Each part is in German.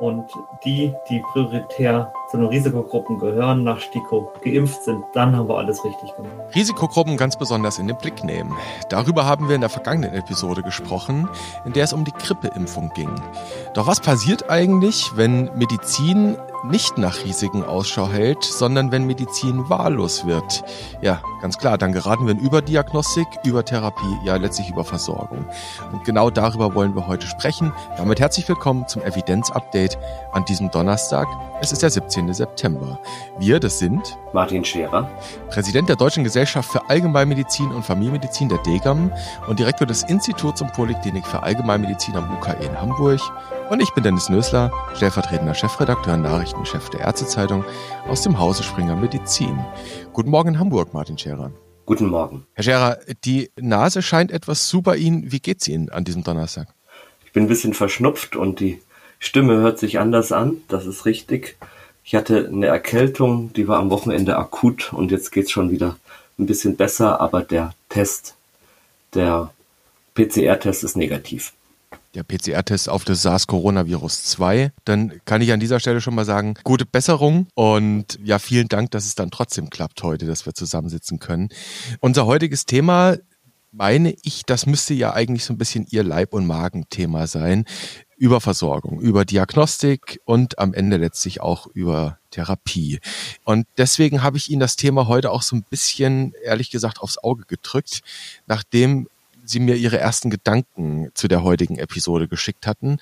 Und die, die prioritär zu den Risikogruppen gehören, nach STIKO geimpft sind, dann haben wir alles richtig gemacht. Risikogruppen ganz besonders in den Blick nehmen. Darüber haben wir in der vergangenen Episode gesprochen, in der es um die Grippeimpfung ging. Doch was passiert eigentlich, wenn Medizin nicht nach Risiken Ausschau hält, sondern wenn Medizin wahllos wird. Ja, ganz klar, dann geraten wir in Überdiagnostik, Übertherapie, ja letztlich über Versorgung. Und genau darüber wollen wir heute sprechen. Damit herzlich willkommen zum Evidenz-Update an diesem Donnerstag. Es ist der 17. September. Wir, das sind Martin Scherer, Präsident der Deutschen Gesellschaft für Allgemeinmedizin und Familienmedizin der DGAM und Direktor des Instituts und Poliklinik für Allgemeinmedizin am UKE in Hamburg und ich bin Dennis Nösler, stellvertretender Chefredakteur und Nachrichtenchef der Ärztezeitung aus dem Hause Springer Medizin. Guten Morgen in Hamburg, Martin Scherer. Guten Morgen. Herr Scherer, die Nase scheint etwas zu bei Ihnen. Wie geht's Ihnen an diesem Donnerstag? Ich bin ein bisschen verschnupft und die Stimme hört sich anders an. Das ist richtig. Ich hatte eine Erkältung, die war am Wochenende akut und jetzt geht's schon wieder ein bisschen besser, aber der Test, der PCR-Test ist negativ der PCR-Test auf das SARS-Coronavirus 2, dann kann ich an dieser Stelle schon mal sagen, gute Besserung und ja, vielen Dank, dass es dann trotzdem klappt heute, dass wir zusammensitzen können. Unser heutiges Thema meine ich, das müsste ja eigentlich so ein bisschen Ihr Leib- und Magenthema sein. Über Versorgung, über Diagnostik und am Ende letztlich auch über Therapie. Und deswegen habe ich Ihnen das Thema heute auch so ein bisschen, ehrlich gesagt, aufs Auge gedrückt, nachdem Sie mir Ihre ersten Gedanken zu der heutigen Episode geschickt hatten.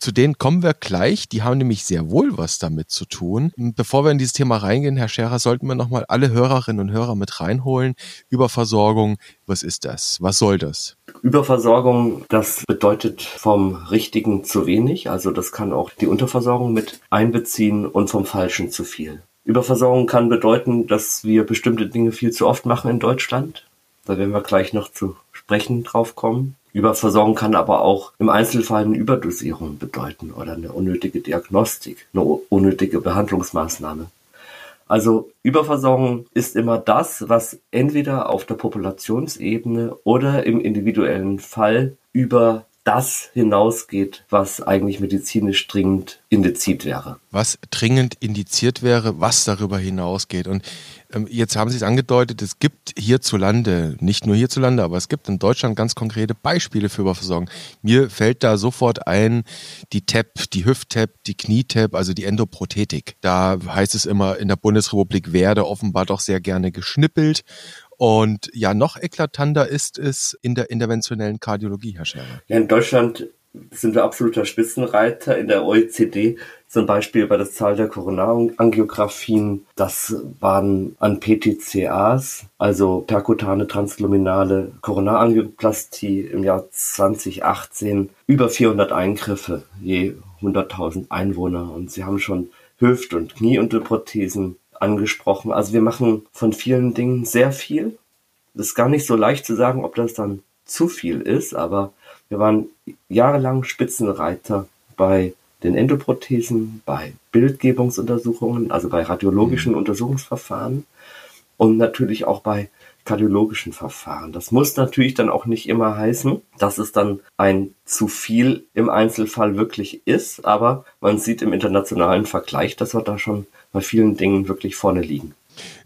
Zu denen kommen wir gleich. Die haben nämlich sehr wohl was damit zu tun. Bevor wir in dieses Thema reingehen, Herr Scherer, sollten wir nochmal alle Hörerinnen und Hörer mit reinholen. Überversorgung, was ist das? Was soll das? Überversorgung, das bedeutet vom Richtigen zu wenig. Also das kann auch die Unterversorgung mit einbeziehen und vom Falschen zu viel. Überversorgung kann bedeuten, dass wir bestimmte Dinge viel zu oft machen in Deutschland. Da werden wir gleich noch zu sprechen drauf kommen. Überversorgung kann aber auch im Einzelfall eine Überdosierung bedeuten oder eine unnötige Diagnostik, eine unnötige Behandlungsmaßnahme. Also Überversorgung ist immer das, was entweder auf der Populationsebene oder im individuellen Fall über das hinausgeht, was eigentlich medizinisch dringend indiziert wäre. Was dringend indiziert wäre, was darüber hinausgeht. Und ähm, jetzt haben Sie es angedeutet, es gibt hierzulande, nicht nur hierzulande, aber es gibt in Deutschland ganz konkrete Beispiele für Überversorgung. Mir fällt da sofort ein die TEP, die Hüft-TEP, die Knie-TEP, also die Endoprothetik. Da heißt es immer, in der Bundesrepublik werde offenbar doch sehr gerne geschnippelt. Und ja, noch eklatanter ist es in der interventionellen Kardiologie, Herr Scherer. Ja, in Deutschland sind wir absoluter Spitzenreiter in der OECD, zum Beispiel bei der Zahl der Koronarangiographien. Das waren an PTCAs, also perkutane transluminale Koronarangioplastie im Jahr 2018 über 400 Eingriffe je 100.000 Einwohner. Und sie haben schon Hüft- und Knieunterprothesen angesprochen. Also wir machen von vielen Dingen sehr viel. Das ist gar nicht so leicht zu sagen, ob das dann zu viel ist, aber wir waren jahrelang Spitzenreiter bei den Endoprothesen, bei Bildgebungsuntersuchungen, also bei radiologischen mhm. Untersuchungsverfahren und natürlich auch bei kardiologischen Verfahren. Das muss natürlich dann auch nicht immer heißen, dass es dann ein zu viel im Einzelfall wirklich ist, aber man sieht im internationalen Vergleich, dass wir da schon bei vielen Dingen wirklich vorne liegen.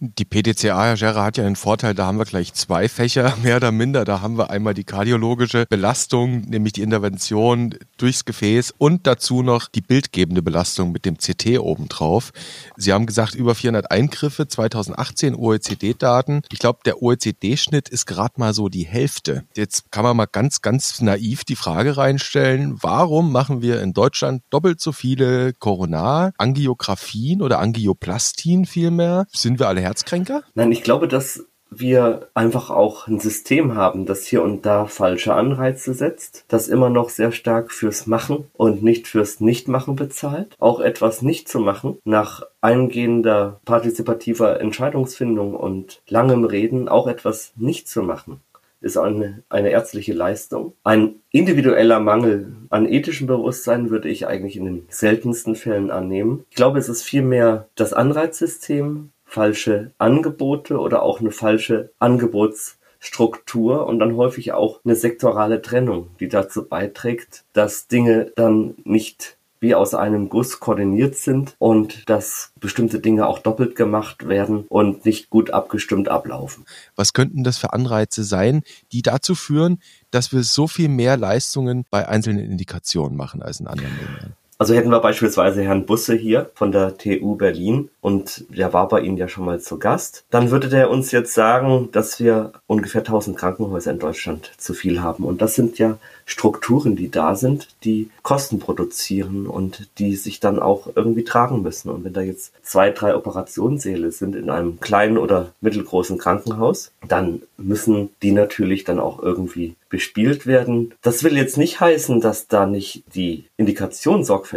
Die PTCA, Herr Scherer, hat ja einen Vorteil, da haben wir gleich zwei Fächer, mehr oder minder. Da haben wir einmal die kardiologische Belastung, nämlich die Intervention durchs Gefäß und dazu noch die bildgebende Belastung mit dem CT obendrauf. Sie haben gesagt, über 400 Eingriffe, 2018 OECD-Daten. Ich glaube, der OECD-Schnitt ist gerade mal so die Hälfte. Jetzt kann man mal ganz, ganz naiv die Frage reinstellen, warum machen wir in Deutschland doppelt so viele Coronar-Angiografien oder Angioplastien vielmehr? Sind wir alle Herzkränker? Nein, ich glaube, dass wir einfach auch ein System haben, das hier und da falsche Anreize setzt, das immer noch sehr stark fürs Machen und nicht fürs Nichtmachen bezahlt, auch etwas nicht zu machen, nach eingehender partizipativer Entscheidungsfindung und langem Reden auch etwas nicht zu machen ist eine, eine ärztliche Leistung. Ein individueller Mangel an ethischem Bewusstsein würde ich eigentlich in den seltensten Fällen annehmen. Ich glaube, es ist vielmehr das Anreizsystem, falsche Angebote oder auch eine falsche Angebotsstruktur und dann häufig auch eine sektorale Trennung, die dazu beiträgt, dass Dinge dann nicht wie aus einem Guss koordiniert sind und dass bestimmte Dinge auch doppelt gemacht werden und nicht gut abgestimmt ablaufen. Was könnten das für Anreize sein, die dazu führen, dass wir so viel mehr Leistungen bei einzelnen Indikationen machen als in anderen Ländern? Also hätten wir beispielsweise Herrn Busse hier von der TU Berlin und der war bei Ihnen ja schon mal zu Gast. Dann würde der uns jetzt sagen, dass wir ungefähr 1000 Krankenhäuser in Deutschland zu viel haben. Und das sind ja Strukturen, die da sind, die Kosten produzieren und die sich dann auch irgendwie tragen müssen. Und wenn da jetzt zwei, drei Operationssäle sind in einem kleinen oder mittelgroßen Krankenhaus, dann müssen die natürlich dann auch irgendwie bespielt werden. Das will jetzt nicht heißen, dass da nicht die Indikation sorgfältig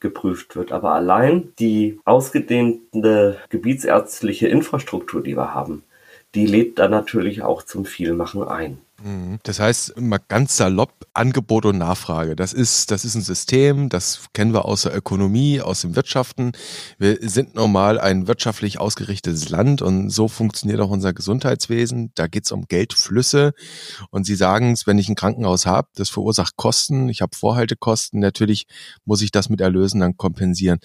geprüft wird, aber allein die ausgedehnte gebietsärztliche Infrastruktur, die wir haben, die lädt da natürlich auch zum Vielmachen ein. Mhm. Das heißt, mal ganz salopp, Angebot und Nachfrage. Das ist, das ist ein System, das kennen wir aus der Ökonomie, aus dem Wirtschaften. Wir sind normal ein wirtschaftlich ausgerichtetes Land und so funktioniert auch unser Gesundheitswesen. Da geht es um Geldflüsse. Und Sie sagen es, wenn ich ein Krankenhaus habe, das verursacht Kosten, ich habe Vorhaltekosten, natürlich muss ich das mit Erlösen dann kompensieren.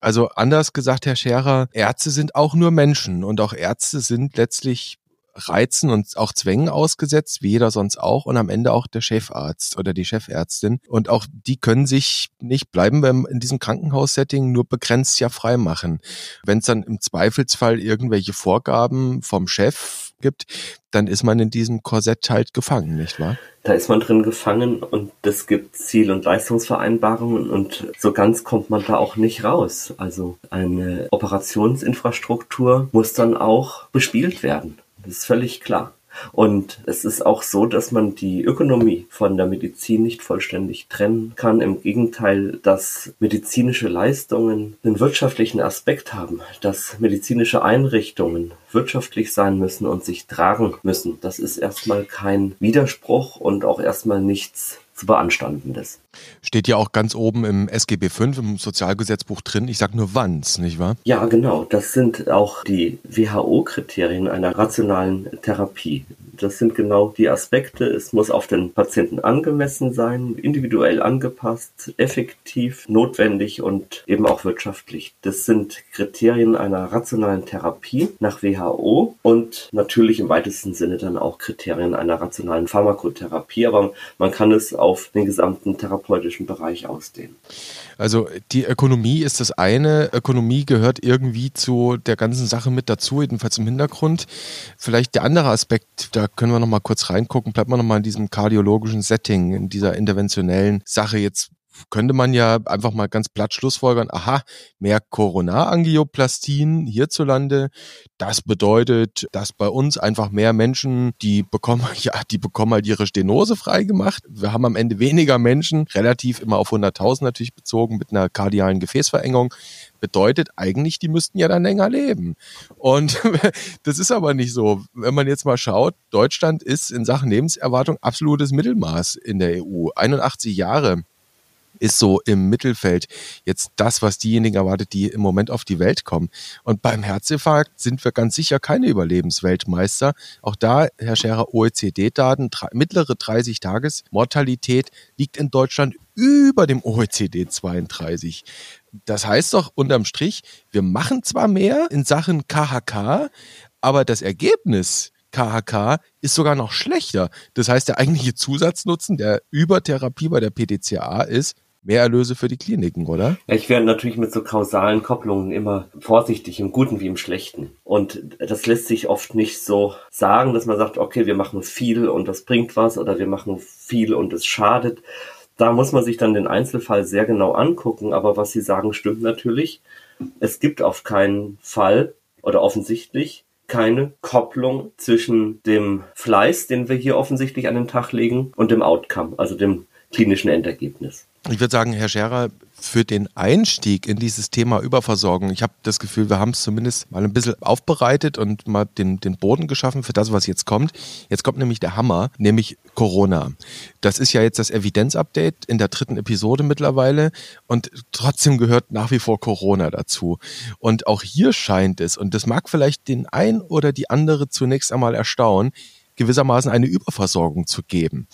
Also anders gesagt, Herr Scherer, Ärzte sind auch nur Menschen und auch Ärzte sind letztlich Reizen und auch Zwängen ausgesetzt, wie jeder sonst auch, und am Ende auch der Chefarzt oder die Chefärztin. Und auch die können sich nicht bleiben beim, in diesem Krankenhaussetting nur begrenzt ja frei machen. Wenn es dann im Zweifelsfall irgendwelche Vorgaben vom Chef gibt, dann ist man in diesem Korsett halt gefangen, nicht wahr? Da ist man drin gefangen und es gibt Ziel- und Leistungsvereinbarungen und so ganz kommt man da auch nicht raus. Also eine Operationsinfrastruktur muss dann auch bespielt werden. Das ist völlig klar. Und es ist auch so, dass man die Ökonomie von der Medizin nicht vollständig trennen kann. Im Gegenteil, dass medizinische Leistungen einen wirtschaftlichen Aspekt haben, dass medizinische Einrichtungen wirtschaftlich sein müssen und sich tragen müssen. Das ist erstmal kein Widerspruch und auch erstmal nichts zu beanstandendes. Steht ja auch ganz oben im SGB V, im Sozialgesetzbuch drin. Ich sage nur wanns, nicht wahr? Ja, genau. Das sind auch die WHO-Kriterien einer rationalen Therapie. Das sind genau die Aspekte. Es muss auf den Patienten angemessen sein, individuell angepasst, effektiv, notwendig und eben auch wirtschaftlich. Das sind Kriterien einer rationalen Therapie nach WHO und natürlich im weitesten Sinne dann auch Kriterien einer rationalen Pharmakotherapie. Aber man kann es auf den gesamten therapeutischen Bereich ausdehnen. Also die Ökonomie ist das eine. Ökonomie gehört irgendwie zu der ganzen Sache mit dazu, jedenfalls im Hintergrund. Vielleicht der andere Aspekt, da können wir noch mal kurz reingucken, bleibt man noch mal in diesem kardiologischen Setting, in dieser interventionellen Sache jetzt könnte man ja einfach mal ganz platt schlussfolgern, aha, mehr Coronarangioplastien hierzulande, das bedeutet, dass bei uns einfach mehr Menschen, die bekommen, ja, die bekommen halt ihre Stenose freigemacht. Wir haben am Ende weniger Menschen, relativ immer auf 100.000 natürlich bezogen, mit einer kardialen Gefäßverengung. Bedeutet eigentlich, die müssten ja dann länger leben. Und das ist aber nicht so. Wenn man jetzt mal schaut, Deutschland ist in Sachen Lebenserwartung absolutes Mittelmaß in der EU. 81 Jahre ist so im Mittelfeld jetzt das, was diejenigen erwartet, die im Moment auf die Welt kommen. Und beim Herzinfarkt sind wir ganz sicher keine Überlebensweltmeister. Auch da, Herr Scherer, OECD-Daten, mittlere 30-Tages-Mortalität liegt in Deutschland über dem OECD 32. Das heißt doch unterm Strich, wir machen zwar mehr in Sachen KHK, aber das Ergebnis KHK ist sogar noch schlechter. Das heißt, der eigentliche Zusatznutzen der Übertherapie bei der PTCA ist, mehr Erlöse für die Kliniken, oder? Ich wäre natürlich mit so kausalen Kopplungen immer vorsichtig, im Guten wie im Schlechten. Und das lässt sich oft nicht so sagen, dass man sagt, okay, wir machen viel und das bringt was oder wir machen viel und es schadet. Da muss man sich dann den Einzelfall sehr genau angucken. Aber was Sie sagen, stimmt natürlich. Es gibt auf keinen Fall oder offensichtlich keine Kopplung zwischen dem Fleiß, den wir hier offensichtlich an den Tag legen, und dem Outcome, also dem klinischen Endergebnis. Ich würde sagen, Herr Scherer, für den Einstieg in dieses Thema Überversorgung, ich habe das Gefühl, wir haben es zumindest mal ein bisschen aufbereitet und mal den, den Boden geschaffen für das, was jetzt kommt. Jetzt kommt nämlich der Hammer, nämlich Corona. Das ist ja jetzt das Evidenzupdate in der dritten Episode mittlerweile und trotzdem gehört nach wie vor Corona dazu. Und auch hier scheint es, und das mag vielleicht den ein oder die andere zunächst einmal erstaunen, gewissermaßen eine Überversorgung zu geben.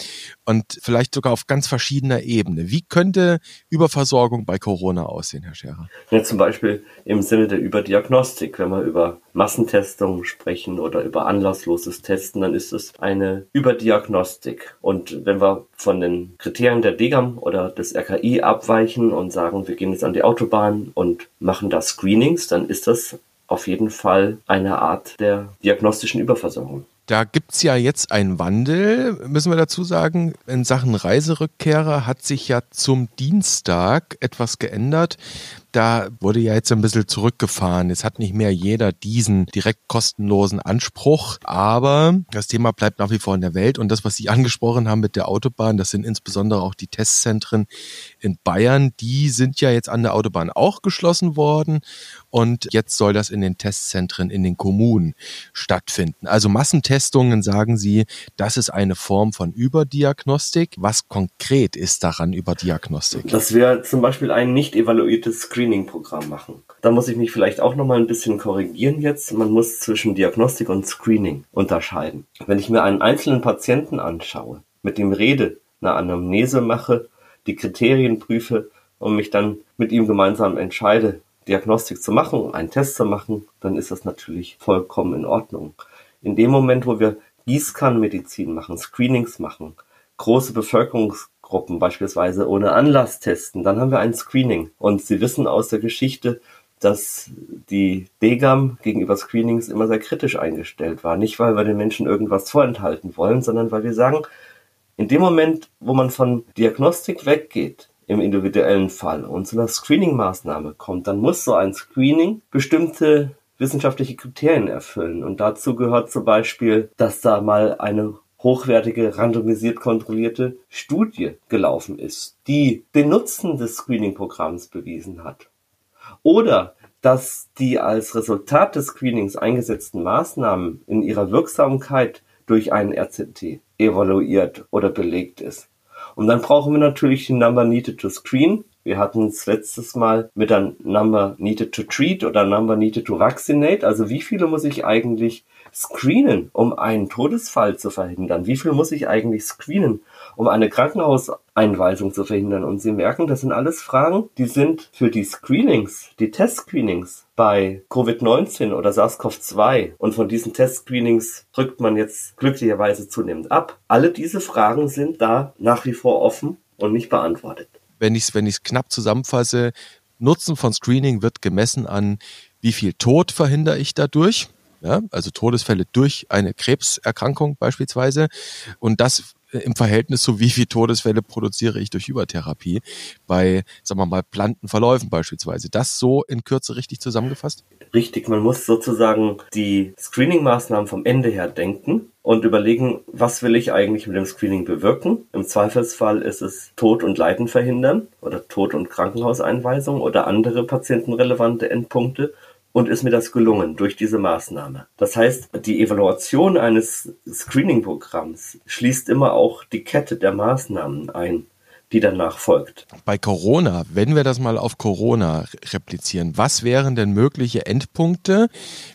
Und vielleicht sogar auf ganz verschiedener Ebene. Wie könnte Überversorgung bei Corona aussehen, Herr Scherer? Ja, zum Beispiel im Sinne der Überdiagnostik. Wenn wir über Massentestungen sprechen oder über anlassloses Testen, dann ist es eine Überdiagnostik. Und wenn wir von den Kriterien der DGAM oder des RKI abweichen und sagen, wir gehen jetzt an die Autobahn und machen da Screenings, dann ist das auf jeden Fall eine Art der diagnostischen Überversorgung. Da gibt's ja jetzt einen Wandel, müssen wir dazu sagen. In Sachen Reiserückkehrer hat sich ja zum Dienstag etwas geändert da wurde ja jetzt ein bisschen zurückgefahren. Jetzt hat nicht mehr jeder diesen direkt kostenlosen Anspruch, aber das Thema bleibt nach wie vor in der Welt und das, was Sie angesprochen haben mit der Autobahn, das sind insbesondere auch die Testzentren in Bayern, die sind ja jetzt an der Autobahn auch geschlossen worden und jetzt soll das in den Testzentren in den Kommunen stattfinden. Also Massentestungen, sagen Sie, das ist eine Form von Überdiagnostik. Was konkret ist daran Überdiagnostik? Das wäre zum Beispiel ein nicht evaluiertes Screening-Programm machen. Da muss ich mich vielleicht auch nochmal ein bisschen korrigieren jetzt. Man muss zwischen Diagnostik und Screening unterscheiden. Wenn ich mir einen einzelnen Patienten anschaue, mit dem rede, eine Anamnese mache, die Kriterien prüfe und mich dann mit ihm gemeinsam entscheide, Diagnostik zu machen, einen Test zu machen, dann ist das natürlich vollkommen in Ordnung. In dem Moment, wo wir Gießkannenmedizin machen, Screenings machen, große Bevölkerungs Gruppen beispielsweise ohne Anlass testen, dann haben wir ein Screening. Und Sie wissen aus der Geschichte, dass die DGAM gegenüber Screenings immer sehr kritisch eingestellt war. Nicht, weil wir den Menschen irgendwas vorenthalten wollen, sondern weil wir sagen, in dem Moment, wo man von Diagnostik weggeht, im individuellen Fall und zu einer Screening-Maßnahme kommt, dann muss so ein Screening bestimmte wissenschaftliche Kriterien erfüllen. Und dazu gehört zum Beispiel, dass da mal eine hochwertige, randomisiert kontrollierte Studie gelaufen ist, die den Nutzen des Screening-Programms bewiesen hat. Oder dass die als Resultat des Screenings eingesetzten Maßnahmen in ihrer Wirksamkeit durch einen RCT evaluiert oder belegt ist. Und dann brauchen wir natürlich die Number Needed to Screen. Wir hatten es letztes Mal mit der Number Needed to Treat oder Number Needed to Vaccinate. Also wie viele muss ich eigentlich screenen, um einen Todesfall zu verhindern? Wie viel muss ich eigentlich screenen, um eine Krankenhauseinweisung zu verhindern? Und Sie merken, das sind alles Fragen, die sind für die Screenings, die Testscreenings bei Covid-19 oder SARS-CoV-2 und von diesen Testscreenings drückt man jetzt glücklicherweise zunehmend ab. Alle diese Fragen sind da nach wie vor offen und nicht beantwortet. Wenn ich es wenn knapp zusammenfasse, Nutzen von Screening wird gemessen an, wie viel Tod verhindere ich dadurch ja, also Todesfälle durch eine Krebserkrankung beispielsweise. Und das im Verhältnis zu wie viele Todesfälle produziere ich durch Übertherapie bei, sagen wir mal, Plantenverläufen beispielsweise. Das so in Kürze richtig zusammengefasst? Richtig, man muss sozusagen die Screening-Maßnahmen vom Ende her denken und überlegen, was will ich eigentlich mit dem Screening bewirken. Im Zweifelsfall ist es Tod und Leiden verhindern oder Tod und Krankenhauseinweisung oder andere patientenrelevante Endpunkte und ist mir das gelungen durch diese Maßnahme. Das heißt, die Evaluation eines Screening-Programms schließt immer auch die Kette der Maßnahmen ein die danach folgt. Bei Corona, wenn wir das mal auf Corona replizieren, was wären denn mögliche Endpunkte,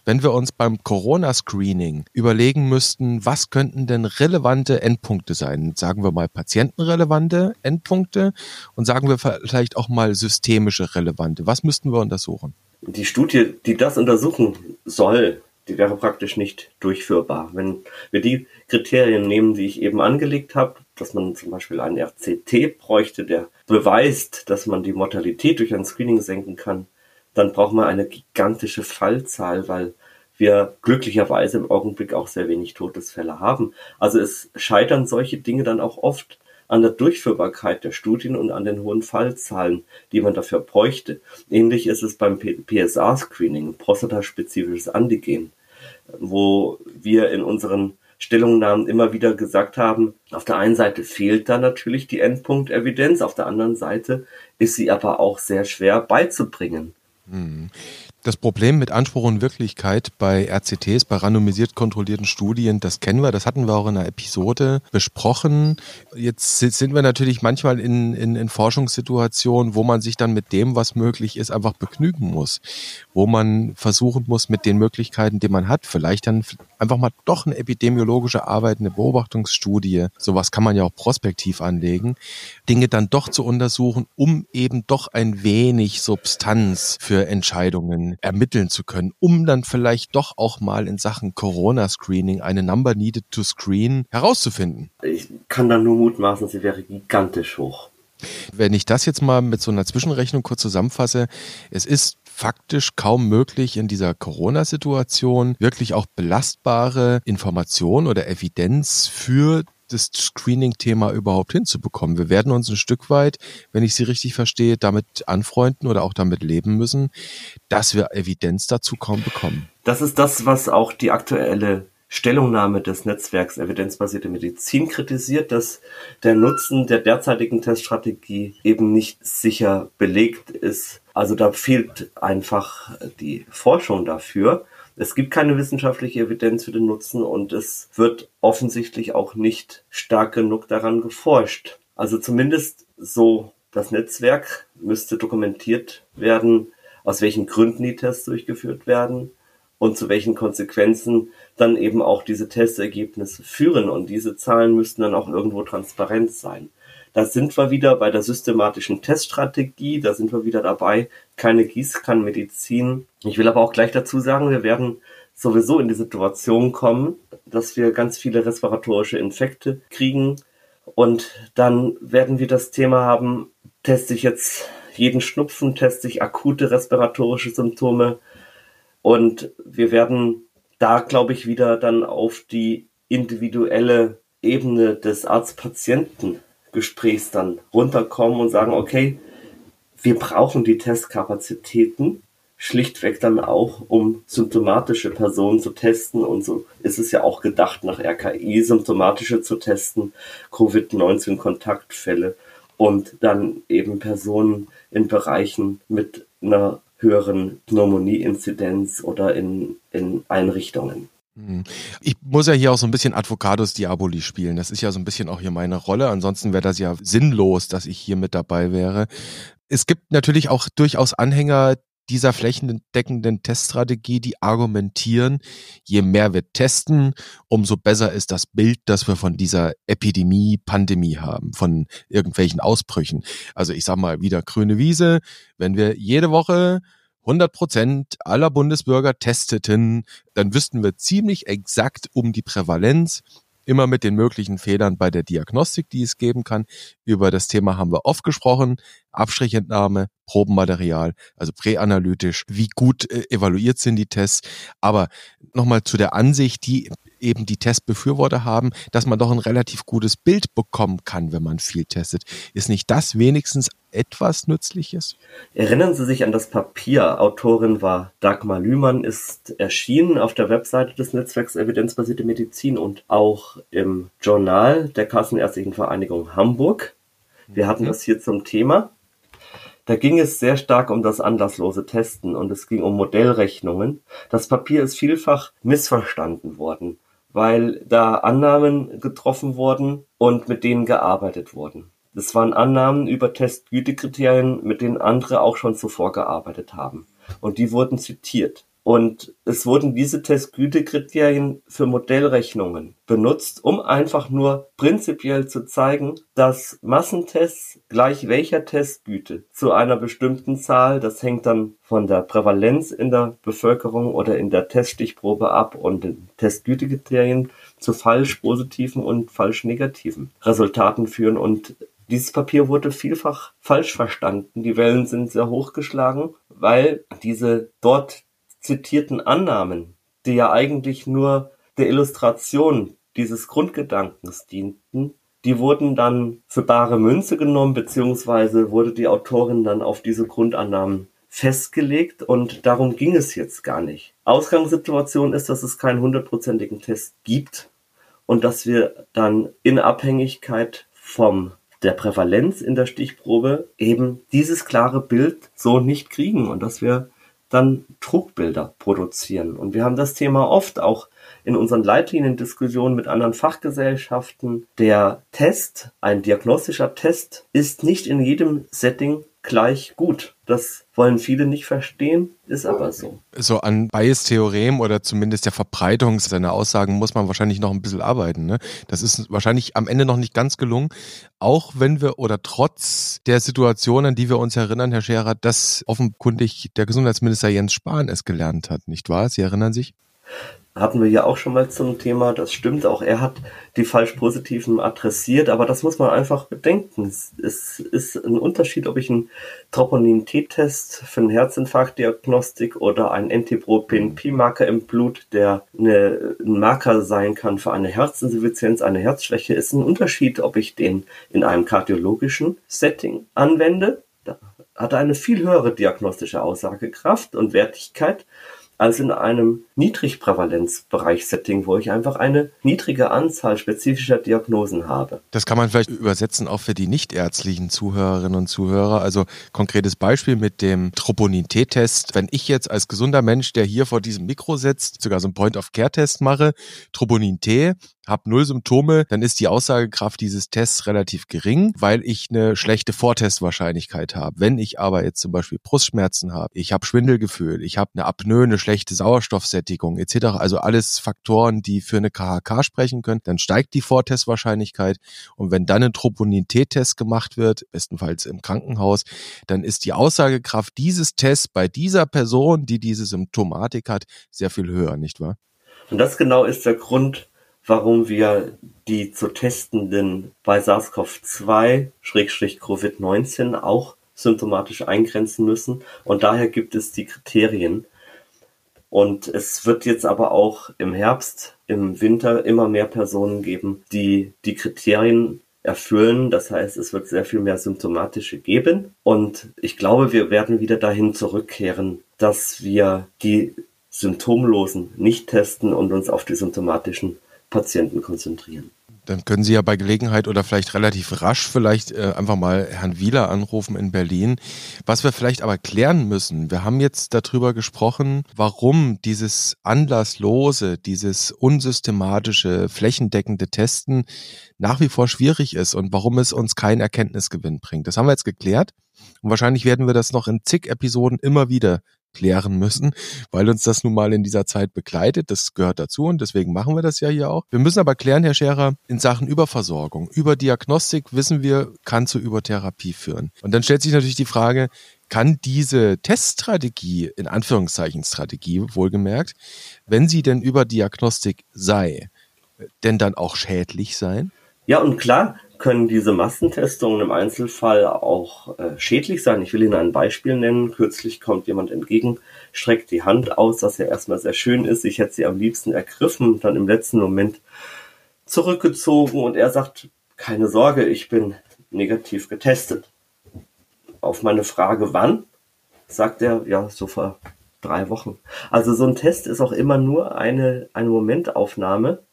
wenn wir uns beim Corona-Screening überlegen müssten, was könnten denn relevante Endpunkte sein? Sagen wir mal patientenrelevante Endpunkte und sagen wir vielleicht auch mal systemische relevante. Was müssten wir untersuchen? die Studie, die das untersuchen soll, die wäre praktisch nicht durchführbar. Wenn wir die Kriterien nehmen, die ich eben angelegt habe, dass man zum Beispiel einen RCT bräuchte, der beweist, dass man die Mortalität durch ein Screening senken kann, dann braucht man eine gigantische Fallzahl, weil wir glücklicherweise im Augenblick auch sehr wenig Todesfälle haben. Also es scheitern solche Dinge dann auch oft an der Durchführbarkeit der Studien und an den hohen Fallzahlen, die man dafür bräuchte. Ähnlich ist es beim PSA-Screening, prostataspezifisches Antigen, wo wir in unseren Stellungnahmen immer wieder gesagt haben, auf der einen Seite fehlt da natürlich die Endpunktevidenz, auf der anderen Seite ist sie aber auch sehr schwer beizubringen. Hm. Das Problem mit Anspruch und Wirklichkeit bei RCTs, bei randomisiert kontrollierten Studien, das kennen wir, das hatten wir auch in einer Episode besprochen. Jetzt sind wir natürlich manchmal in, in, in Forschungssituationen, wo man sich dann mit dem, was möglich ist, einfach begnügen muss. Wo man versuchen muss, mit den Möglichkeiten, die man hat, vielleicht dann einfach mal doch eine epidemiologische Arbeit, eine Beobachtungsstudie, sowas kann man ja auch prospektiv anlegen, Dinge dann doch zu untersuchen, um eben doch ein wenig Substanz für Entscheidungen ermitteln zu können, um dann vielleicht doch auch mal in Sachen Corona-Screening eine Number needed to screen herauszufinden. Ich kann da nur mutmaßen, sie wäre gigantisch hoch. Wenn ich das jetzt mal mit so einer Zwischenrechnung kurz zusammenfasse, es ist faktisch kaum möglich in dieser Corona-Situation wirklich auch belastbare Informationen oder Evidenz für das Screening-Thema überhaupt hinzubekommen. Wir werden uns ein Stück weit, wenn ich Sie richtig verstehe, damit anfreunden oder auch damit leben müssen, dass wir Evidenz dazu kaum bekommen. Das ist das, was auch die aktuelle Stellungnahme des Netzwerks Evidenzbasierte Medizin kritisiert, dass der Nutzen der derzeitigen Teststrategie eben nicht sicher belegt ist. Also da fehlt einfach die Forschung dafür. Es gibt keine wissenschaftliche Evidenz für den Nutzen und es wird offensichtlich auch nicht stark genug daran geforscht. Also zumindest so das Netzwerk müsste dokumentiert werden, aus welchen Gründen die Tests durchgeführt werden und zu welchen Konsequenzen dann eben auch diese Testergebnisse führen. Und diese Zahlen müssten dann auch irgendwo transparent sein. Da sind wir wieder bei der systematischen Teststrategie, da sind wir wieder dabei, keine Gießkannenmedizin. Ich will aber auch gleich dazu sagen, wir werden sowieso in die Situation kommen, dass wir ganz viele respiratorische Infekte kriegen und dann werden wir das Thema haben, teste ich jetzt jeden Schnupfen, teste ich akute respiratorische Symptome und wir werden da, glaube ich, wieder dann auf die individuelle Ebene des Arzt-Patienten-Gesprächs dann runterkommen und sagen, okay, wir brauchen die Testkapazitäten schlichtweg dann auch, um symptomatische Personen zu testen. Und so ist es ja auch gedacht, nach RKI symptomatische zu testen, Covid-19-Kontaktfälle und dann eben Personen in Bereichen mit einer höheren Pneumonie-Inzidenz oder in, in Einrichtungen. Hm. Ich muss ja hier auch so ein bisschen Advocatus Diaboli spielen. Das ist ja so ein bisschen auch hier meine Rolle. Ansonsten wäre das ja sinnlos, dass ich hier mit dabei wäre. Es gibt natürlich auch durchaus Anhänger dieser flächendeckenden Teststrategie, die argumentieren, je mehr wir testen, umso besser ist das Bild, das wir von dieser Epidemie, Pandemie haben, von irgendwelchen Ausbrüchen. Also ich sag mal wieder grüne Wiese, wenn wir jede Woche 100 Prozent aller Bundesbürger testeten, dann wüssten wir ziemlich exakt um die Prävalenz, immer mit den möglichen Fehlern bei der Diagnostik, die es geben kann. Über das Thema haben wir oft gesprochen. Abstrichentnahme, Probenmaterial, also präanalytisch, wie gut äh, evaluiert sind die Tests. Aber nochmal zu der Ansicht, die eben die Testbefürworter haben, dass man doch ein relativ gutes Bild bekommen kann, wenn man viel testet. Ist nicht das wenigstens etwas Nützliches? Erinnern Sie sich an das Papier. Autorin war Dagmar Lühmann, ist erschienen auf der Webseite des Netzwerks Evidenzbasierte Medizin und auch im Journal der Kassenärztlichen Vereinigung Hamburg. Wir hatten mhm. das hier zum Thema. Da ging es sehr stark um das anlasslose Testen und es ging um Modellrechnungen. Das Papier ist vielfach missverstanden worden weil da Annahmen getroffen wurden und mit denen gearbeitet wurden. Das waren Annahmen über Testgütekriterien, mit denen andere auch schon zuvor gearbeitet haben. Und die wurden zitiert. Und es wurden diese Testgütekriterien für Modellrechnungen benutzt, um einfach nur prinzipiell zu zeigen, dass Massentests gleich welcher Testgüte zu einer bestimmten Zahl, das hängt dann von der Prävalenz in der Bevölkerung oder in der Teststichprobe ab und den Testgütekriterien zu falsch positiven und falsch negativen Resultaten führen und dieses Papier wurde vielfach falsch verstanden. Die Wellen sind sehr hochgeschlagen, weil diese dort zitierten Annahmen, die ja eigentlich nur der Illustration dieses Grundgedankens dienten, die wurden dann für bare Münze genommen, beziehungsweise wurde die Autorin dann auf diese Grundannahmen festgelegt und darum ging es jetzt gar nicht. Ausgangssituation ist, dass es keinen hundertprozentigen Test gibt und dass wir dann in Abhängigkeit vom der Prävalenz in der Stichprobe eben dieses klare Bild so nicht kriegen und dass wir dann Druckbilder produzieren. Und wir haben das Thema oft auch in unseren Leitliniendiskussionen mit anderen Fachgesellschaften. Der Test, ein diagnostischer Test, ist nicht in jedem Setting gleich gut. Das wollen viele nicht verstehen, ist aber so. So an Bias-Theorem oder zumindest der Verbreitung seiner Aussagen muss man wahrscheinlich noch ein bisschen arbeiten. Ne? Das ist wahrscheinlich am Ende noch nicht ganz gelungen. Auch wenn wir oder trotz der Situation, an die wir uns erinnern, Herr Scherer, dass offenkundig der Gesundheitsminister Jens Spahn es gelernt hat, nicht wahr? Sie erinnern sich? Hatten wir ja auch schon mal zum Thema. Das stimmt, auch er hat die falsch Positiven adressiert, aber das muss man einfach bedenken. Es ist ein Unterschied, ob ich einen Troponin-T-Test für eine Herzinfarktdiagnostik oder einen NT-proBNP-Marker im Blut, der eine, ein Marker sein kann für eine Herzinsuffizienz, eine Herzschwäche, ist ein Unterschied, ob ich den in einem kardiologischen Setting anwende. Da hat er eine viel höhere diagnostische Aussagekraft und Wertigkeit als in einem Niedrigprävalenzbereich-Setting, wo ich einfach eine niedrige Anzahl spezifischer Diagnosen habe. Das kann man vielleicht übersetzen auch für die nichtärztlichen Zuhörerinnen und Zuhörer. Also konkretes Beispiel mit dem Troponin-T-Test. Wenn ich jetzt als gesunder Mensch, der hier vor diesem Mikro sitzt, sogar so einen Point-of-Care-Test mache, Troponin-T, habe null Symptome, dann ist die Aussagekraft dieses Tests relativ gering, weil ich eine schlechte Vortestwahrscheinlichkeit habe. Wenn ich aber jetzt zum Beispiel Brustschmerzen habe, ich habe Schwindelgefühl, ich habe eine Apnoe, eine schlechte Sauerstoffsättigung etc., also alles Faktoren, die für eine KHK sprechen können, dann steigt die Vortestwahrscheinlichkeit und wenn dann ein Troponin-T-Test gemacht wird, bestenfalls im Krankenhaus, dann ist die Aussagekraft dieses Tests bei dieser Person, die diese Symptomatik hat, sehr viel höher, nicht wahr? Und das genau ist der Grund, warum wir die zu testenden bei SARS-CoV-2-Covid-19 auch symptomatisch eingrenzen müssen. Und daher gibt es die Kriterien. Und es wird jetzt aber auch im Herbst, im Winter immer mehr Personen geben, die die Kriterien erfüllen. Das heißt, es wird sehr viel mehr symptomatische geben. Und ich glaube, wir werden wieder dahin zurückkehren, dass wir die Symptomlosen nicht testen und uns auf die symptomatischen Patienten konzentrieren. Dann können Sie ja bei Gelegenheit oder vielleicht relativ rasch vielleicht äh, einfach mal Herrn Wieler anrufen in Berlin. Was wir vielleicht aber klären müssen, wir haben jetzt darüber gesprochen, warum dieses anlasslose, dieses unsystematische, flächendeckende Testen nach wie vor schwierig ist und warum es uns keinen Erkenntnisgewinn bringt. Das haben wir jetzt geklärt. Und wahrscheinlich werden wir das noch in zig Episoden immer wieder klären müssen, weil uns das nun mal in dieser Zeit begleitet. Das gehört dazu und deswegen machen wir das ja hier auch. Wir müssen aber klären, Herr Scherer, in Sachen Überversorgung. Über Diagnostik wissen wir, kann zu Übertherapie führen. Und dann stellt sich natürlich die Frage, kann diese Teststrategie, in Anführungszeichen Strategie wohlgemerkt, wenn sie denn über Diagnostik sei, denn dann auch schädlich sein? Ja, und klar, können diese Massentestungen im Einzelfall auch äh, schädlich sein. Ich will Ihnen ein Beispiel nennen. Kürzlich kommt jemand entgegen, streckt die Hand aus, was ja erstmal sehr schön ist. Ich hätte sie am liebsten ergriffen, dann im letzten Moment zurückgezogen und er sagt, keine Sorge, ich bin negativ getestet. Auf meine Frage, wann, sagt er, ja, so vor drei Wochen. Also so ein Test ist auch immer nur eine, eine Momentaufnahme.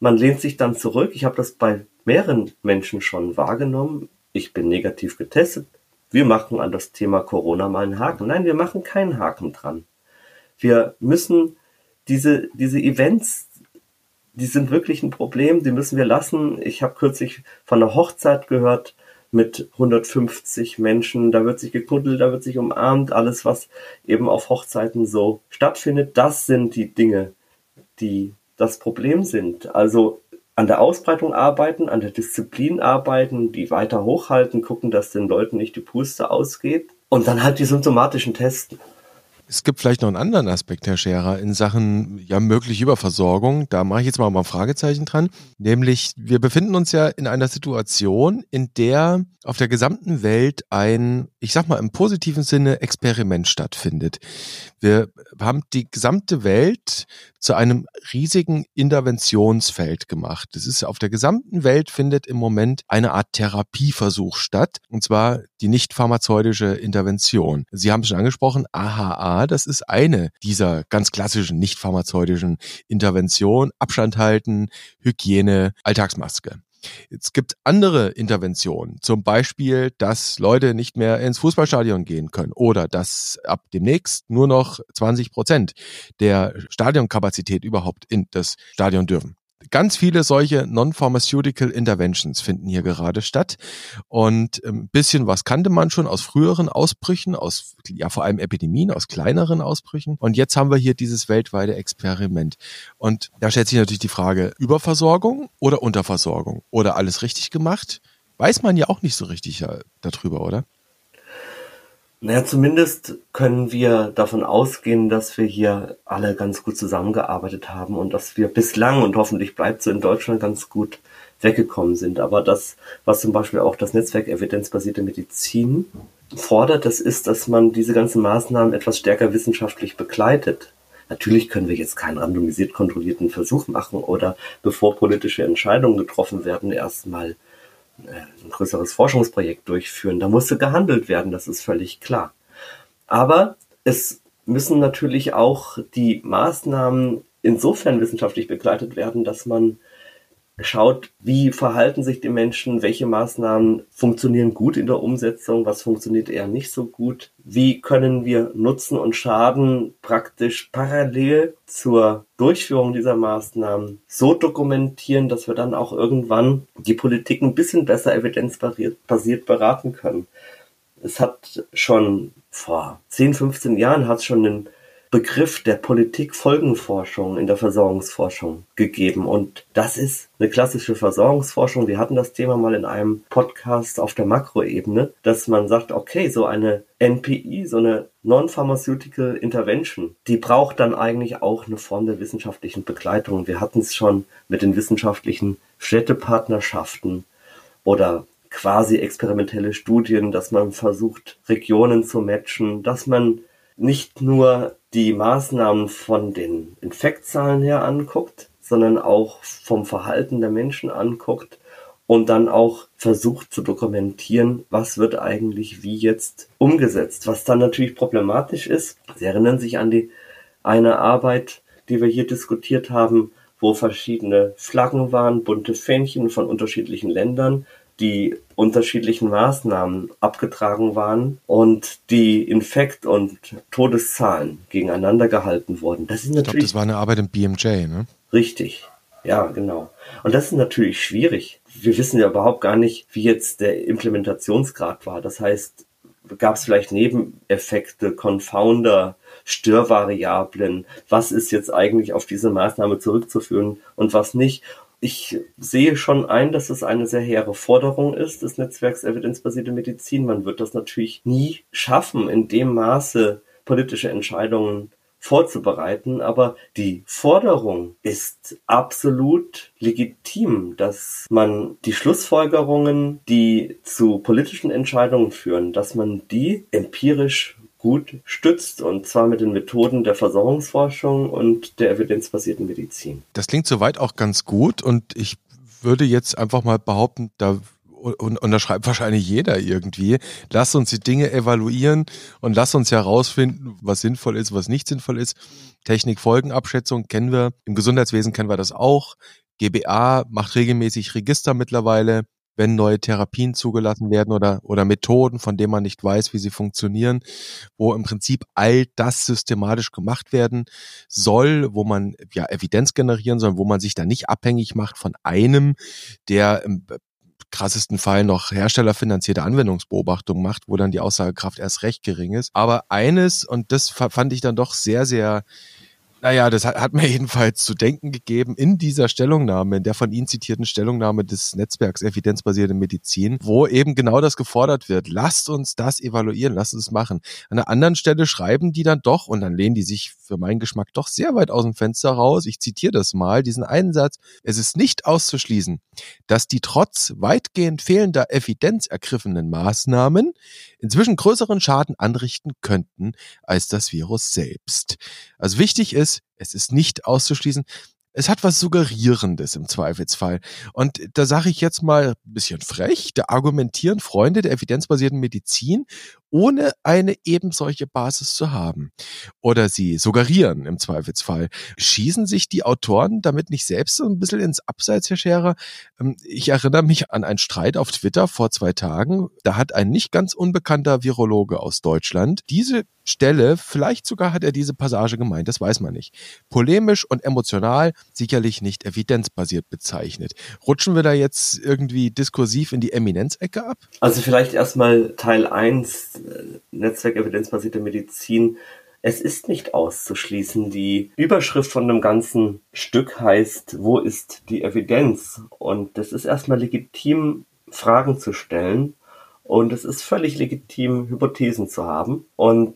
Man lehnt sich dann zurück. Ich habe das bei mehreren Menschen schon wahrgenommen. Ich bin negativ getestet. Wir machen an das Thema Corona mal einen Haken. Nein, wir machen keinen Haken dran. Wir müssen diese, diese Events, die sind wirklich ein Problem, die müssen wir lassen. Ich habe kürzlich von einer Hochzeit gehört mit 150 Menschen. Da wird sich gekuddelt, da wird sich umarmt, alles, was eben auf Hochzeiten so stattfindet. Das sind die Dinge, die das Problem sind. Also an der Ausbreitung arbeiten, an der Disziplin arbeiten, die weiter hochhalten, gucken, dass den Leuten nicht die Puste ausgeht und dann halt die symptomatischen Testen. Es gibt vielleicht noch einen anderen Aspekt, Herr Scherer, in Sachen ja mögliche Überversorgung. Da mache ich jetzt mal ein Fragezeichen dran. Nämlich, wir befinden uns ja in einer Situation, in der auf der gesamten Welt ein, ich sag mal im positiven Sinne, Experiment stattfindet. Wir haben die gesamte Welt zu einem riesigen Interventionsfeld gemacht. Das ist auf der gesamten Welt findet im Moment eine Art Therapieversuch statt, und zwar die nicht pharmazeutische Intervention. Sie haben es schon angesprochen, AHA, das ist eine dieser ganz klassischen nicht pharmazeutischen Interventionen. Abstand halten, Hygiene, Alltagsmaske. Es gibt andere Interventionen, zum Beispiel, dass Leute nicht mehr ins Fußballstadion gehen können oder dass ab demnächst nur noch 20 Prozent der Stadionkapazität überhaupt in das Stadion dürfen ganz viele solche Non-Pharmaceutical Interventions finden hier gerade statt. Und ein ähm, bisschen was kannte man schon aus früheren Ausbrüchen, aus ja vor allem Epidemien, aus kleineren Ausbrüchen. Und jetzt haben wir hier dieses weltweite Experiment. Und da stellt sich natürlich die Frage, Überversorgung oder Unterversorgung oder alles richtig gemacht? Weiß man ja auch nicht so richtig äh, darüber, oder? Naja, zumindest können wir davon ausgehen, dass wir hier alle ganz gut zusammengearbeitet haben und dass wir bislang und hoffentlich bleibt so in Deutschland ganz gut weggekommen sind. Aber das, was zum Beispiel auch das Netzwerk evidenzbasierte Medizin fordert, das ist, dass man diese ganzen Maßnahmen etwas stärker wissenschaftlich begleitet. Natürlich können wir jetzt keinen randomisiert kontrollierten Versuch machen oder bevor politische Entscheidungen getroffen werden, erstmal ein größeres Forschungsprojekt durchführen. Da musste gehandelt werden, das ist völlig klar. Aber es müssen natürlich auch die Maßnahmen insofern wissenschaftlich begleitet werden, dass man schaut, wie verhalten sich die Menschen, welche Maßnahmen funktionieren gut in der Umsetzung, was funktioniert eher nicht so gut, wie können wir Nutzen und Schaden praktisch parallel zur Durchführung dieser Maßnahmen so dokumentieren, dass wir dann auch irgendwann die Politik ein bisschen besser evidenzbasiert beraten können. Es hat schon vor 10, 15 Jahren hat es schon einen Begriff der Politikfolgenforschung in der Versorgungsforschung gegeben. Und das ist eine klassische Versorgungsforschung. Wir hatten das Thema mal in einem Podcast auf der Makroebene, dass man sagt, okay, so eine NPI, so eine Non-Pharmaceutical Intervention, die braucht dann eigentlich auch eine Form der wissenschaftlichen Begleitung. Wir hatten es schon mit den wissenschaftlichen Städtepartnerschaften oder quasi experimentelle Studien, dass man versucht, Regionen zu matchen, dass man nicht nur die Maßnahmen von den Infektzahlen her anguckt, sondern auch vom Verhalten der Menschen anguckt und dann auch versucht zu dokumentieren, was wird eigentlich wie jetzt umgesetzt. Was dann natürlich problematisch ist, Sie erinnern sich an die eine Arbeit, die wir hier diskutiert haben, wo verschiedene Flaggen waren, bunte Fähnchen von unterschiedlichen Ländern, die unterschiedlichen Maßnahmen abgetragen waren und die Infekt- und Todeszahlen gegeneinander gehalten wurden. Das ist natürlich. Ich glaube, das war eine Arbeit im BMJ, ne? Richtig. Ja, genau. Und das ist natürlich schwierig. Wir wissen ja überhaupt gar nicht, wie jetzt der Implementationsgrad war. Das heißt, gab es vielleicht Nebeneffekte, Confounder, Störvariablen? Was ist jetzt eigentlich auf diese Maßnahme zurückzuführen und was nicht? Ich sehe schon ein, dass es eine sehr hehre Forderung ist des Netzwerks evidenzbasierte Medizin. Man wird das natürlich nie schaffen, in dem Maße politische Entscheidungen vorzubereiten, aber die Forderung ist absolut legitim, dass man die Schlussfolgerungen, die zu politischen Entscheidungen führen, dass man die empirisch gut stützt und zwar mit den Methoden der Versorgungsforschung und der evidenzbasierten Medizin. Das klingt soweit auch ganz gut und ich würde jetzt einfach mal behaupten, da und, und da schreibt wahrscheinlich jeder irgendwie, lass uns die Dinge evaluieren und lass uns herausfinden, was sinnvoll ist, was nicht sinnvoll ist. Technikfolgenabschätzung kennen wir, im Gesundheitswesen kennen wir das auch. GBA macht regelmäßig Register mittlerweile wenn neue Therapien zugelassen werden oder, oder Methoden, von denen man nicht weiß, wie sie funktionieren, wo im Prinzip all das systematisch gemacht werden soll, wo man ja Evidenz generieren soll, wo man sich da nicht abhängig macht von einem, der im krassesten Fall noch herstellerfinanzierte Anwendungsbeobachtung macht, wo dann die Aussagekraft erst recht gering ist. Aber eines, und das fand ich dann doch sehr, sehr naja, das hat, mir jedenfalls zu denken gegeben in dieser Stellungnahme, in der von Ihnen zitierten Stellungnahme des Netzwerks Evidenzbasierte Medizin, wo eben genau das gefordert wird. Lasst uns das evaluieren, lasst uns machen. An einer anderen Stelle schreiben die dann doch, und dann lehnen die sich für meinen Geschmack doch sehr weit aus dem Fenster raus. Ich zitiere das mal, diesen einen Satz. Es ist nicht auszuschließen, dass die trotz weitgehend fehlender Evidenz ergriffenen Maßnahmen inzwischen größeren Schaden anrichten könnten als das Virus selbst. Also wichtig ist, es ist nicht auszuschließen, es hat was Suggerierendes im Zweifelsfall. Und da sage ich jetzt mal ein bisschen frech, da argumentieren Freunde der evidenzbasierten Medizin ohne eine eben solche Basis zu haben. Oder sie suggerieren im Zweifelsfall. Schießen sich die Autoren damit nicht selbst so ein bisschen ins Abseits, Herr Scherer? Ähm, ich erinnere mich an einen Streit auf Twitter vor zwei Tagen. Da hat ein nicht ganz unbekannter Virologe aus Deutschland diese Stelle, vielleicht sogar hat er diese Passage gemeint, das weiß man nicht. Polemisch und emotional, sicherlich nicht evidenzbasiert bezeichnet. Rutschen wir da jetzt irgendwie diskursiv in die Eminenzecke ab? Also vielleicht erstmal Teil 1, äh, Netzwerk evidenzbasierte Medizin. Es ist nicht auszuschließen. Die Überschrift von dem ganzen Stück heißt, wo ist die Evidenz? Und das ist erstmal legitim, Fragen zu stellen. Und es ist völlig legitim, Hypothesen zu haben. Und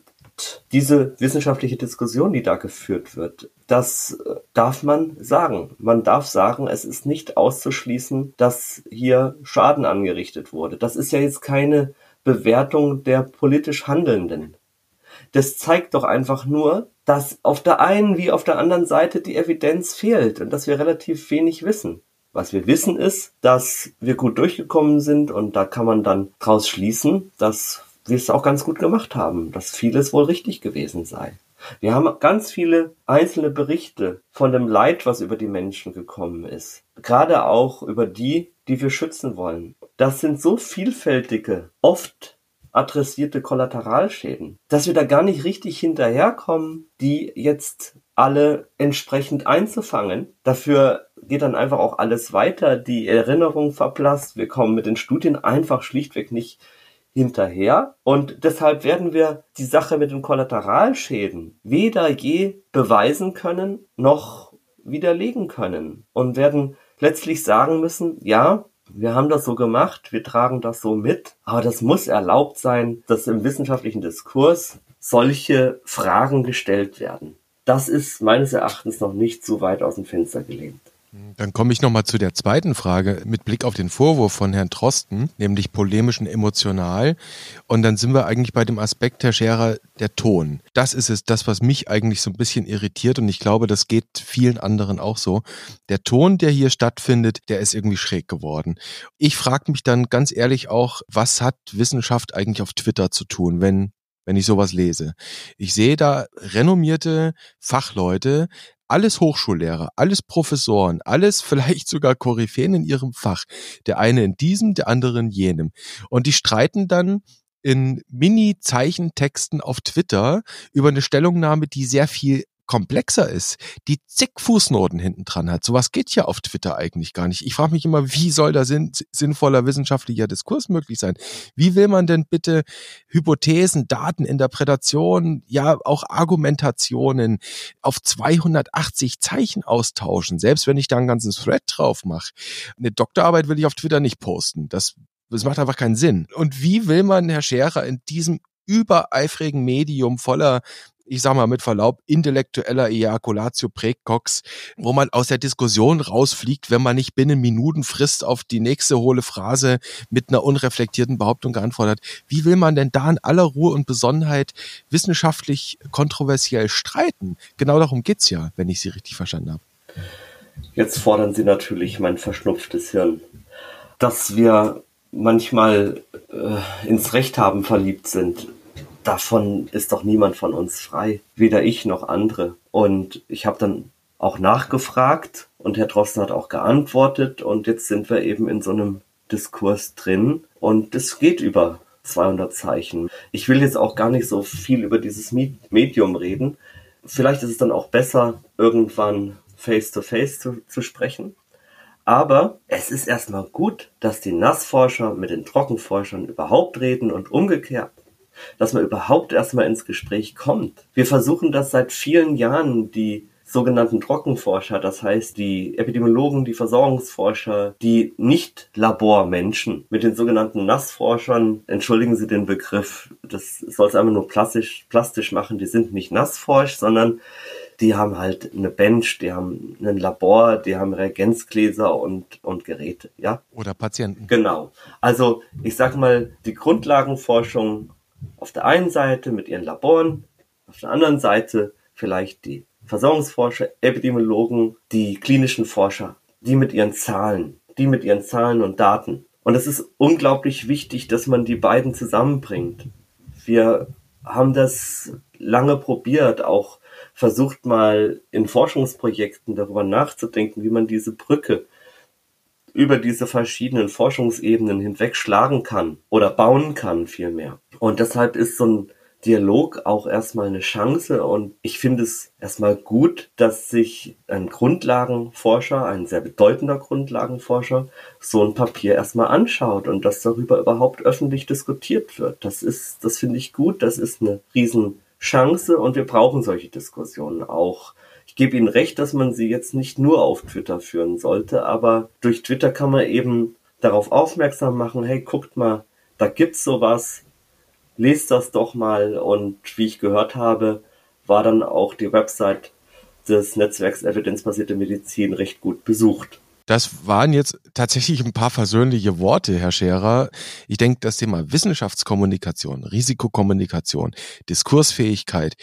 diese wissenschaftliche Diskussion, die da geführt wird, das äh, darf man sagen. Man darf sagen, es ist nicht auszuschließen, dass hier Schaden angerichtet wurde. Das ist ja jetzt keine Bewertung der politisch Handelnden. Das zeigt doch einfach nur, dass auf der einen wie auf der anderen Seite die Evidenz fehlt und dass wir relativ wenig wissen. Was wir wissen ist, dass wir gut durchgekommen sind und da kann man dann draus schließen, dass wir es auch ganz gut gemacht haben, dass vieles wohl richtig gewesen sei. Wir haben ganz viele einzelne Berichte von dem Leid, was über die Menschen gekommen ist. Gerade auch über die, die wir schützen wollen. Das sind so vielfältige, oft adressierte Kollateralschäden, dass wir da gar nicht richtig hinterherkommen, die jetzt alle entsprechend einzufangen. Dafür geht dann einfach auch alles weiter. Die Erinnerung verblasst. Wir kommen mit den Studien einfach schlichtweg nicht hinterher. Und deshalb werden wir die Sache mit den Kollateralschäden weder je beweisen können noch widerlegen können und werden letztlich sagen müssen, ja, wir haben das so gemacht, wir tragen das so mit, aber das muss erlaubt sein, dass im wissenschaftlichen Diskurs solche Fragen gestellt werden. Das ist meines Erachtens noch nicht so weit aus dem Fenster gelehnt. Dann komme ich nochmal zu der zweiten Frage mit Blick auf den Vorwurf von Herrn Trosten, nämlich polemisch und emotional. Und dann sind wir eigentlich bei dem Aspekt, Herr Scherer, der Ton. Das ist es, das, was mich eigentlich so ein bisschen irritiert und ich glaube, das geht vielen anderen auch so. Der Ton, der hier stattfindet, der ist irgendwie schräg geworden. Ich frage mich dann ganz ehrlich auch, was hat Wissenschaft eigentlich auf Twitter zu tun, wenn wenn ich sowas lese. Ich sehe da renommierte Fachleute, alles Hochschullehrer, alles Professoren, alles vielleicht sogar Koryphäen in ihrem Fach. Der eine in diesem, der andere in jenem. Und die streiten dann in Mini-Zeichentexten auf Twitter über eine Stellungnahme, die sehr viel komplexer ist, die zig Fußnoten hinten dran hat. Sowas geht ja auf Twitter eigentlich gar nicht. Ich frage mich immer, wie soll da sinn sinnvoller wissenschaftlicher Diskurs möglich sein? Wie will man denn bitte Hypothesen, Daten, Interpretationen, ja auch Argumentationen auf 280 Zeichen austauschen, selbst wenn ich da einen ganzen Thread drauf mache? Eine Doktorarbeit will ich auf Twitter nicht posten. Das das macht einfach keinen Sinn. Und wie will man, Herr Scherer, in diesem übereifrigen Medium voller ich sag mal mit Verlaub, intellektueller Ejaculatio Praecox, wo man aus der Diskussion rausfliegt, wenn man nicht binnen Minuten frisst auf die nächste hohle Phrase mit einer unreflektierten Behauptung geantwortet hat. Wie will man denn da in aller Ruhe und Besonnenheit wissenschaftlich kontroversiell streiten? Genau darum geht's ja, wenn ich Sie richtig verstanden habe. Jetzt fordern Sie natürlich mein verschnupftes Hirn. Dass wir manchmal äh, ins Recht haben verliebt sind, davon ist doch niemand von uns frei, weder ich noch andere. Und ich habe dann auch nachgefragt und Herr Drosten hat auch geantwortet und jetzt sind wir eben in so einem Diskurs drin und es geht über 200 Zeichen. Ich will jetzt auch gar nicht so viel über dieses Medium reden. Vielleicht ist es dann auch besser, irgendwann face-to-face -face zu, zu sprechen. Aber es ist erstmal gut, dass die Nassforscher mit den Trockenforschern überhaupt reden und umgekehrt dass man überhaupt erstmal ins Gespräch kommt. Wir versuchen das seit vielen Jahren, die sogenannten Trockenforscher, das heißt die Epidemiologen, die Versorgungsforscher, die Nicht-Labormenschen mit den sogenannten Nassforschern, entschuldigen Sie den Begriff, das soll es einfach nur plastisch, plastisch machen, die sind nicht Nassforsch, sondern die haben halt eine Bench, die haben ein Labor, die haben Reagenzgläser und, und Geräte, ja. Oder Patienten. Genau. Also, ich sag mal, die Grundlagenforschung auf der einen Seite mit ihren Laboren, auf der anderen Seite vielleicht die Versorgungsforscher, Epidemiologen, die klinischen Forscher, die mit ihren Zahlen, die mit ihren Zahlen und Daten. Und es ist unglaublich wichtig, dass man die beiden zusammenbringt. wir haben das lange probiert, auch versucht mal in Forschungsprojekten darüber nachzudenken, wie man diese Brücke über diese verschiedenen Forschungsebenen hinweg schlagen kann oder bauen kann vielmehr. Und deshalb ist so ein Dialog auch erstmal eine Chance und ich finde es erstmal gut, dass sich ein Grundlagenforscher, ein sehr bedeutender Grundlagenforscher, so ein Papier erstmal anschaut und dass darüber überhaupt öffentlich diskutiert wird. Das ist, das finde ich gut, das ist eine Riesenchance und wir brauchen solche Diskussionen auch. Gebe Ihnen recht, dass man sie jetzt nicht nur auf Twitter führen sollte, aber durch Twitter kann man eben darauf aufmerksam machen, hey, guckt mal, da gibt's sowas, lest das doch mal. Und wie ich gehört habe, war dann auch die Website des Netzwerks Evidenzbasierte Medizin recht gut besucht. Das waren jetzt tatsächlich ein paar versöhnliche Worte, Herr Scherer. Ich denke, das Thema Wissenschaftskommunikation, Risikokommunikation, Diskursfähigkeit,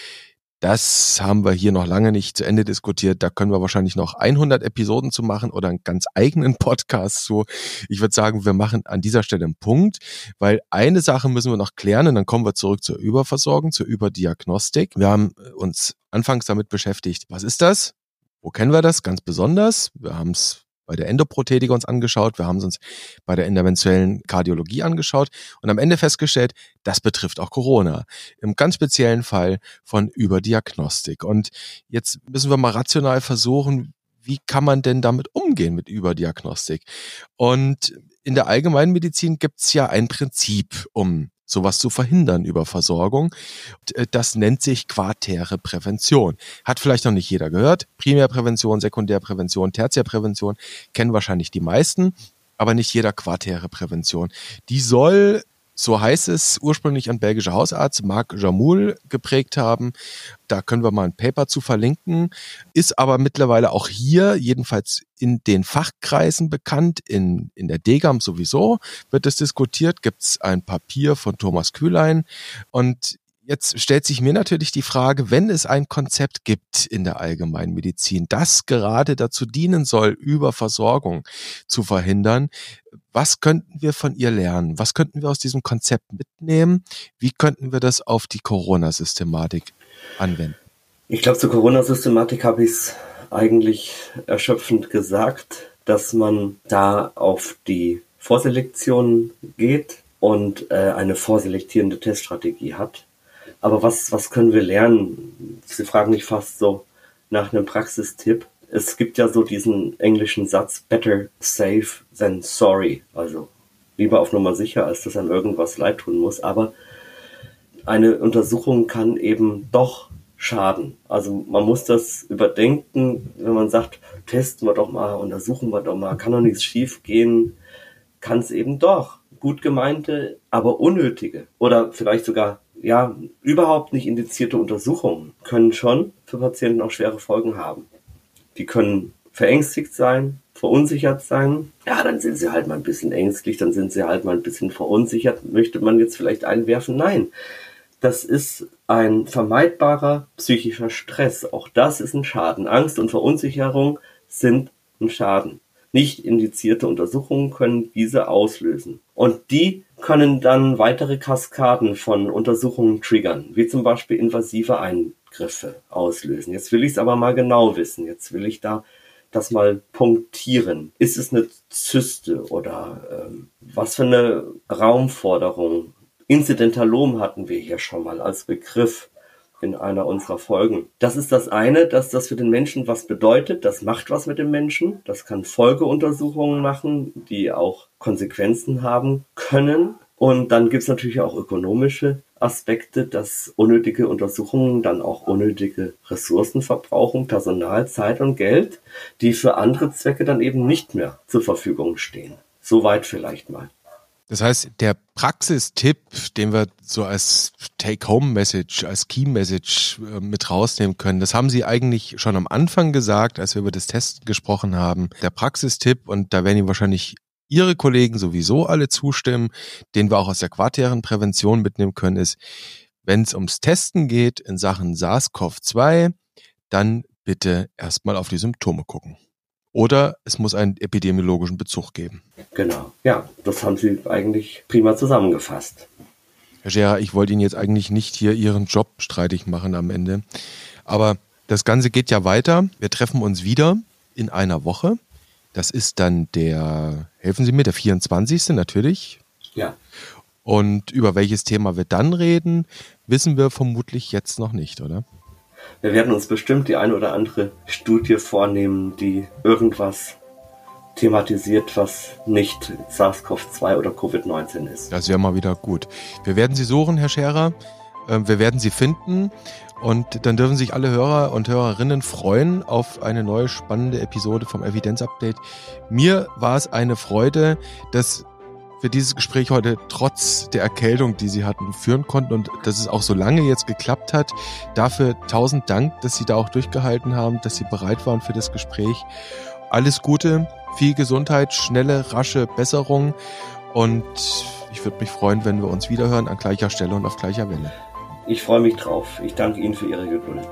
das haben wir hier noch lange nicht zu Ende diskutiert. Da können wir wahrscheinlich noch 100 Episoden zu machen oder einen ganz eigenen Podcast zu. Ich würde sagen, wir machen an dieser Stelle einen Punkt, weil eine Sache müssen wir noch klären und dann kommen wir zurück zur Überversorgung, zur Überdiagnostik. Wir haben uns anfangs damit beschäftigt, was ist das? Wo kennen wir das ganz besonders? Wir haben es bei der Endoprothetik uns angeschaut, wir haben es uns bei der interventionellen Kardiologie angeschaut und am Ende festgestellt, das betrifft auch Corona. Im ganz speziellen Fall von Überdiagnostik. Und jetzt müssen wir mal rational versuchen, wie kann man denn damit umgehen mit Überdiagnostik? Und in der Allgemeinmedizin gibt es ja ein Prinzip, um sowas zu verhindern über Versorgung. Äh, das nennt sich quartäre Prävention. Hat vielleicht noch nicht jeder gehört. Primärprävention, Sekundärprävention, Tertiärprävention kennen wahrscheinlich die meisten, aber nicht jeder quartäre Prävention. Die soll so heißt es, ursprünglich ein belgischer Hausarzt, Marc Jamoul, geprägt haben. Da können wir mal ein Paper zu verlinken. Ist aber mittlerweile auch hier, jedenfalls in den Fachkreisen bekannt, in, in der DGAM sowieso wird es diskutiert, gibt es ein Papier von Thomas Kühlein. Und Jetzt stellt sich mir natürlich die Frage, wenn es ein Konzept gibt in der Allgemeinmedizin, das gerade dazu dienen soll, Überversorgung zu verhindern, was könnten wir von ihr lernen? Was könnten wir aus diesem Konzept mitnehmen? Wie könnten wir das auf die Corona-Systematik anwenden? Ich glaube, zur Corona-Systematik habe ich es eigentlich erschöpfend gesagt, dass man da auf die Vorselektion geht und äh, eine vorselektierende Teststrategie hat. Aber was, was können wir lernen? Sie fragen mich fast so nach einem Praxistipp. Es gibt ja so diesen englischen Satz, better safe than sorry. Also lieber auf Nummer sicher, als dass einem irgendwas leid tun muss. Aber eine Untersuchung kann eben doch schaden. Also man muss das überdenken, wenn man sagt, testen wir doch mal, untersuchen wir doch mal, kann doch nichts schief gehen, kann es eben doch. Gut gemeinte, aber unnötige oder vielleicht sogar ja, überhaupt nicht indizierte Untersuchungen können schon für Patienten auch schwere Folgen haben. Die können verängstigt sein, verunsichert sein. Ja, dann sind sie halt mal ein bisschen ängstlich, dann sind sie halt mal ein bisschen verunsichert. Möchte man jetzt vielleicht einwerfen? Nein. Das ist ein vermeidbarer psychischer Stress. Auch das ist ein Schaden. Angst und Verunsicherung sind ein Schaden. Nicht indizierte Untersuchungen können diese auslösen. Und die können dann weitere Kaskaden von Untersuchungen triggern, wie zum Beispiel invasive Eingriffe auslösen. Jetzt will ich es aber mal genau wissen. Jetzt will ich da das mal punktieren. Ist es eine Zyste oder ähm, was für eine Raumforderung? Incidentalom hatten wir hier schon mal als Begriff in einer unserer Folgen. Das ist das eine, dass das für den Menschen was bedeutet. Das macht was mit dem Menschen. Das kann Folgeuntersuchungen machen, die auch Konsequenzen haben können. Und dann gibt es natürlich auch ökonomische Aspekte, dass unnötige Untersuchungen dann auch unnötige Ressourcen verbrauchen, Personal, Zeit und Geld, die für andere Zwecke dann eben nicht mehr zur Verfügung stehen. Soweit vielleicht mal. Das heißt, der Praxistipp, den wir so als Take-Home-Message, als Key-Message äh, mit rausnehmen können, das haben Sie eigentlich schon am Anfang gesagt, als wir über das Testen gesprochen haben. Der Praxistipp, und da werden Ihnen wahrscheinlich Ihre Kollegen sowieso alle zustimmen, den wir auch aus der quartären Prävention mitnehmen können, ist, wenn es ums Testen geht in Sachen SARS-CoV-2, dann bitte erstmal auf die Symptome gucken. Oder es muss einen epidemiologischen Bezug geben. Genau, ja, das haben Sie eigentlich prima zusammengefasst. Herr Scherer, ich wollte Ihnen jetzt eigentlich nicht hier Ihren Job streitig machen am Ende. Aber das Ganze geht ja weiter. Wir treffen uns wieder in einer Woche. Das ist dann der, helfen Sie mir, der 24. natürlich. Ja. Und über welches Thema wir dann reden, wissen wir vermutlich jetzt noch nicht, oder? Wir werden uns bestimmt die eine oder andere Studie vornehmen, die irgendwas thematisiert, was nicht SARS-CoV-2 oder Covid-19 ist. Das wäre mal wieder gut. Wir werden Sie suchen, Herr Scherer. Ähm, wir werden Sie finden. Und dann dürfen sich alle Hörer und Hörerinnen freuen auf eine neue spannende Episode vom Evidenz-Update. Mir war es eine Freude, dass wir dieses Gespräch heute trotz der Erkältung, die Sie hatten, führen konnten und dass es auch so lange jetzt geklappt hat. Dafür tausend Dank, dass Sie da auch durchgehalten haben, dass Sie bereit waren für das Gespräch. Alles Gute viel Gesundheit, schnelle, rasche Besserung und ich würde mich freuen, wenn wir uns wiederhören an gleicher Stelle und auf gleicher Welle. Ich freue mich drauf. Ich danke Ihnen für Ihre Geduld.